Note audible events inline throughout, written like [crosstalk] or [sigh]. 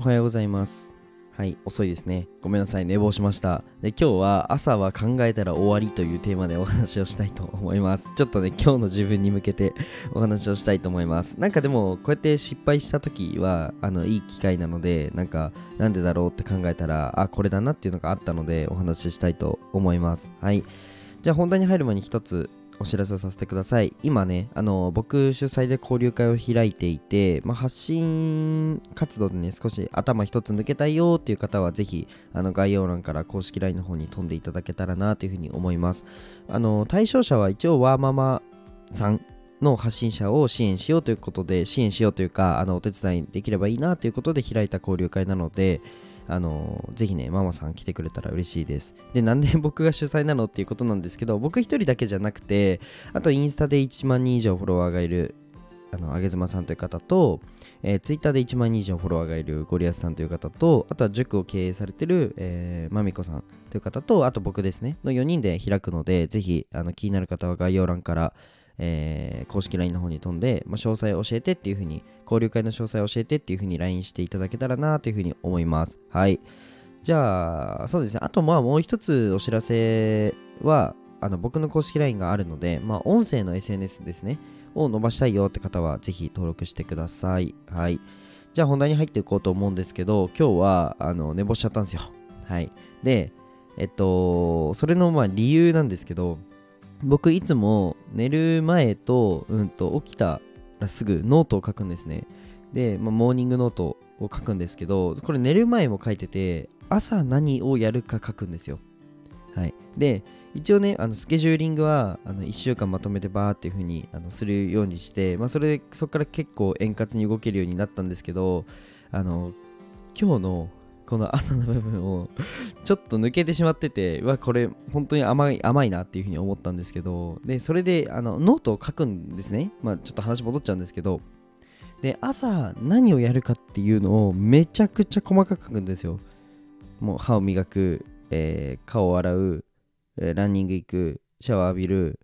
おはようございます。はい、遅いですね。ごめんなさい、寝坊しました。で、今日は朝は考えたら終わりというテーマでお話をしたいと思います。ちょっとね、今日の自分に向けて [laughs] お話をしたいと思います。なんかでも、こうやって失敗した時は、あの、いい機会なので、なんか、なんでだろうって考えたら、あ、これだなっていうのがあったので、お話ししたいと思います。はい。じゃあ、本題に入る前に一つ、お知らせさせてください。今ね、あの、僕主催で交流会を開いていて、まあ、発信活動でね、少し頭一つ抜けたいよっていう方は、ぜひ、あの、概要欄から公式 LINE の方に飛んでいただけたらなというふうに思います。あの、対象者は一応、ワーママさんの発信者を支援しようということで、支援しようというか、あの、お手伝いできればいいなということで開いた交流会なので、あのぜひね、ママさん来てくれたら嬉しいです。で、なんで [laughs] 僕が主催なのっていうことなんですけど、僕一人だけじゃなくて、あとインスタで1万人以上フォロワーがいる、あの、あげずまさんという方と、えー、ツイッターで1万人以上フォロワーがいるゴリアスさんという方と、あとは塾を経営されてる、えー、まみこさんという方と、あと僕ですね、の4人で開くので、ぜひ、あの、気になる方は概要欄から、えー公式 LINE の方に飛んで、まあ、詳細教えてっていうふうに、交流会の詳細を教えてっていうふうに LINE していただけたらなというふうに思います。はい。じゃあ、そうですね。あと、まあ、もう一つお知らせは、あの、僕の公式 LINE があるので、まあ、音声の SNS ですね、を伸ばしたいよって方は、ぜひ登録してください。はい。じゃあ、本題に入っていこうと思うんですけど、今日は、あの、寝坊しちゃったんですよ。はい。で、えっと、それの、まあ、理由なんですけど、僕いつも寝る前と,、うん、と起きたらすぐノートを書くんですね。で、まあ、モーニングノートを書くんですけど、これ寝る前も書いてて、朝何をやるか書くんですよ。はい。で、一応ね、あのスケジューリングはあの1週間まとめてバーっていう風にあのするようにして、まあ、それでそこから結構円滑に動けるようになったんですけど、あの、今日のこの朝の部分をちょっと抜けてしまってて、わ、これ本当に甘い甘いなっていうふうに思ったんですけど、で、それであのノートを書くんですね。まあちょっと話戻っちゃうんですけど、で、朝何をやるかっていうのをめちゃくちゃ細かく書くんですよ。もう歯を磨く、えー顔を洗う、えーランニング行く、シャワー浴びる、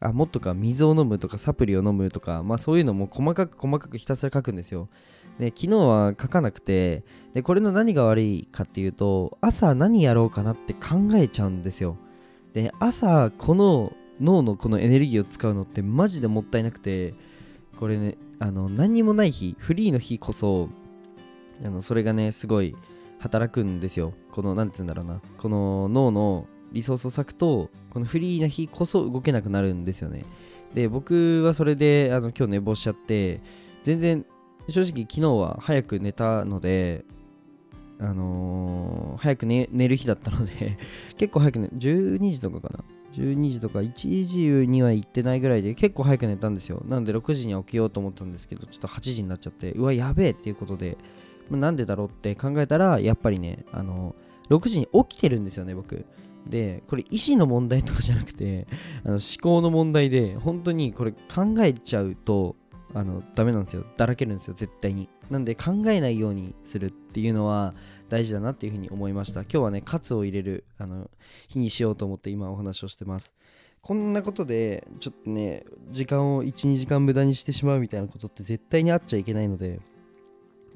あ、もっとか水を飲むとかサプリを飲むとか、まあそういうのも細かく細かくひたすら書くんですよ。で、昨日は書かなくて、で、これの何が悪いかっていうと、朝何やろうかなって考えちゃうんですよ。で、朝この脳のこのエネルギーを使うのってマジでもったいなくて、これね、あの、何にもない日、フリーの日こそ、あの、それがね、すごい働くんですよ。この、なんつうんだろうな、この脳のリソースを割くと、このフリーな日こそ動けなくなるんですよね。で、僕はそれで、あの、今日寝坊しちゃって、全然、正直昨日は早く寝たので、あのー早く寝寝る日だったので [laughs] 結構早くね12時とかかな？12時とか1時には行ってないぐらいで結構早く寝たんですよ。なので6時には起きようと思ったんですけどちょっと8時になっちゃってうわやべえっていうことで、まなんでだろうって考えたらやっぱりねあの6時に起きてるんですよね僕。でこれ意思の問題とかじゃなくてあの思考の問題で本当にこれ考えちゃうとあのダメなんですよ。だらけるんですよ絶対に。なんで考えないようにするっていうのは大事だなっていうふうに思いました。今日はねカツを入れるあの日にしようと思って今お話をしてます。こんなことでちょっとね時間を12時間無駄にしてしまうみたいなことって絶対にあっちゃいけないので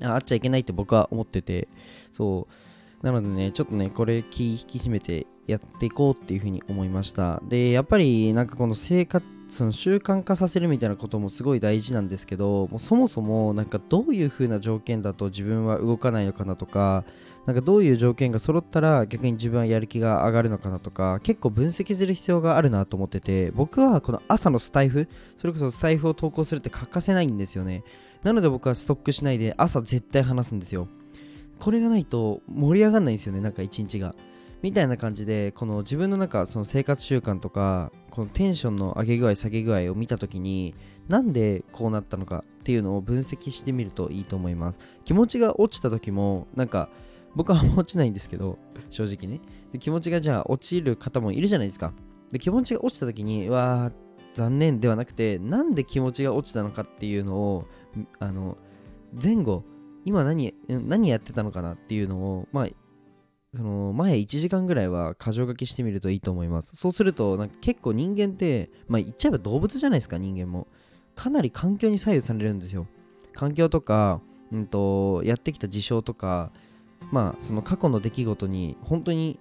ああっちゃいけないって僕は思っててそう。なのでねちょっとねこれ気引き締めてやっていこうっていうふうに思いました。でやっぱりなんかこの生活その習慣化させるみたいなこともすごい大事なんですけどもうそもそもなんかどういう風な条件だと自分は動かないのかなとかなんかどういう条件が揃ったら逆に自分はやる気が上がるのかなとか結構分析する必要があるなと思ってて僕はこの朝のスタイフそれこそスタイフを投稿するって欠かせないんですよね。なので僕はストックしないで朝絶対話すんですよ。これがないと盛り上がんないんですよねなんか一日が。みたいな感じでこの自分の中その生活習慣とかこのテンションの上げ具合下げ具合を見た時になんでこうなったのかっていうのを分析してみるといいと思います。気持ちが落ちた時もなんか僕はあんま落ちないんですけど [laughs] 正直ね。で気持ちがじゃあ落ちる方もいるじゃないですか。で気持ちが落ちた時にうわー残念ではなくてなんで気持ちが落ちたのかっていうのをあの前後今何何やってたのかなっていうのをまあその前1時間ぐらいは箇条書きしてみるといいと思います。そうするとなんか結構人間ってまあ言っちゃえば動物じゃないですか人間も。かなり環境に左右されるんですよ。環境とかうんと、やってきた事象とか、まあ、その過去の出来事に本当に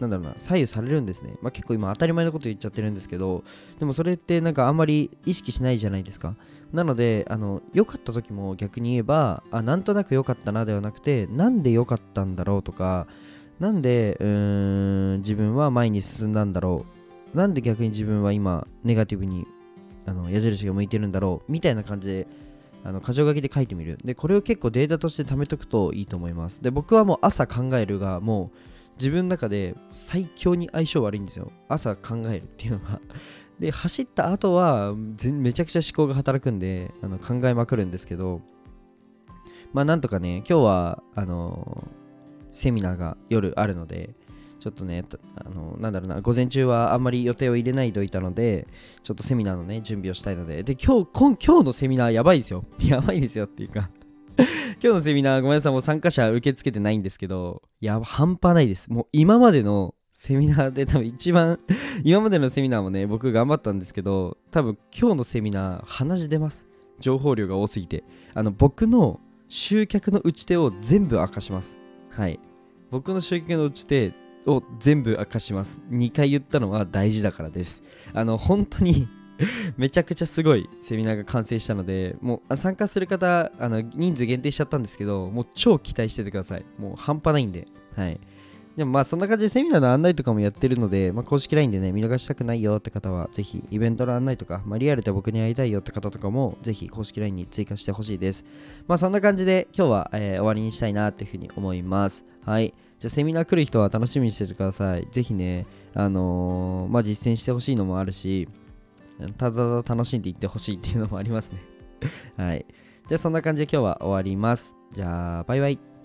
なんだろうな左右されるんですね、まあ、結構今当たり前のこと言っちゃってるんですけどでもそれってなんかあんまり意識しないじゃないですか。なのであの良かった時も逆に言えばあなんとなく良かったなではなくてなんで良かったんだろうとかなんでうーん自分は前に進んだんだろう。なんで逆に自分は今ネガティブにあの矢印が向いてるんだろう。みたいな感じであの箇条書きで書いてみる。でこれを結構データとして貯めとくといいと思います。で僕はもう朝考えるがもう自分の中で最強に相性悪いんですよ。朝考えるっていうのが。[laughs] で走った後はめちゃくちゃ思考が働くんであの考えまくるんですけど。まあなんとかね今日はあのセミナーが夜あるのでちょっとねあのなんだろうな午前中はあんまり予定を入れないといたのでちょっとセミナーのね準備をしたいので。で今日今今日のセミナーやばいですよ。[laughs] やばいですよっていうか。[laughs] 今日のセミナーごめんなさいもう参加者受け付けてないんですけどいや半端ないです。もう今までのセミナーで多分一番 [laughs] 今までのセミナーもね僕頑張ったんですけど多分今日のセミナー鼻血出ます。情報量が多すぎて。あの僕の集客の打ち手を全部明かします。はい。僕の集客の打ち手を全部明かします。2回言ったのは大事だからです。あの本当に [laughs] めちゃくちゃすごいセミナーが完成したのでもう参加する方あの人数限定しちゃったんですけどもう超期待しててくださいもう半端ないんではいでもまあそんな感じでセミナーの案内とかもやってるので、まあ、公式 LINE でね、見逃したくないよって方は、ぜひイベントの案内とか、まあ、リアルで僕に会いたいよって方とかも、ぜひ公式 LINE に追加してほしいです。まあそんな感じで今日は、えー、終わりにしたいなっていうふうに思います。はい。じゃあセミナー来る人は楽しみにしててください。ぜひね、あのー、まあ実践してほしいのもあるし、ただただ楽しんでいってほしいっていうのもありますね。はい。じゃあそんな感じで今日は終わります。じゃあ、バイバイ。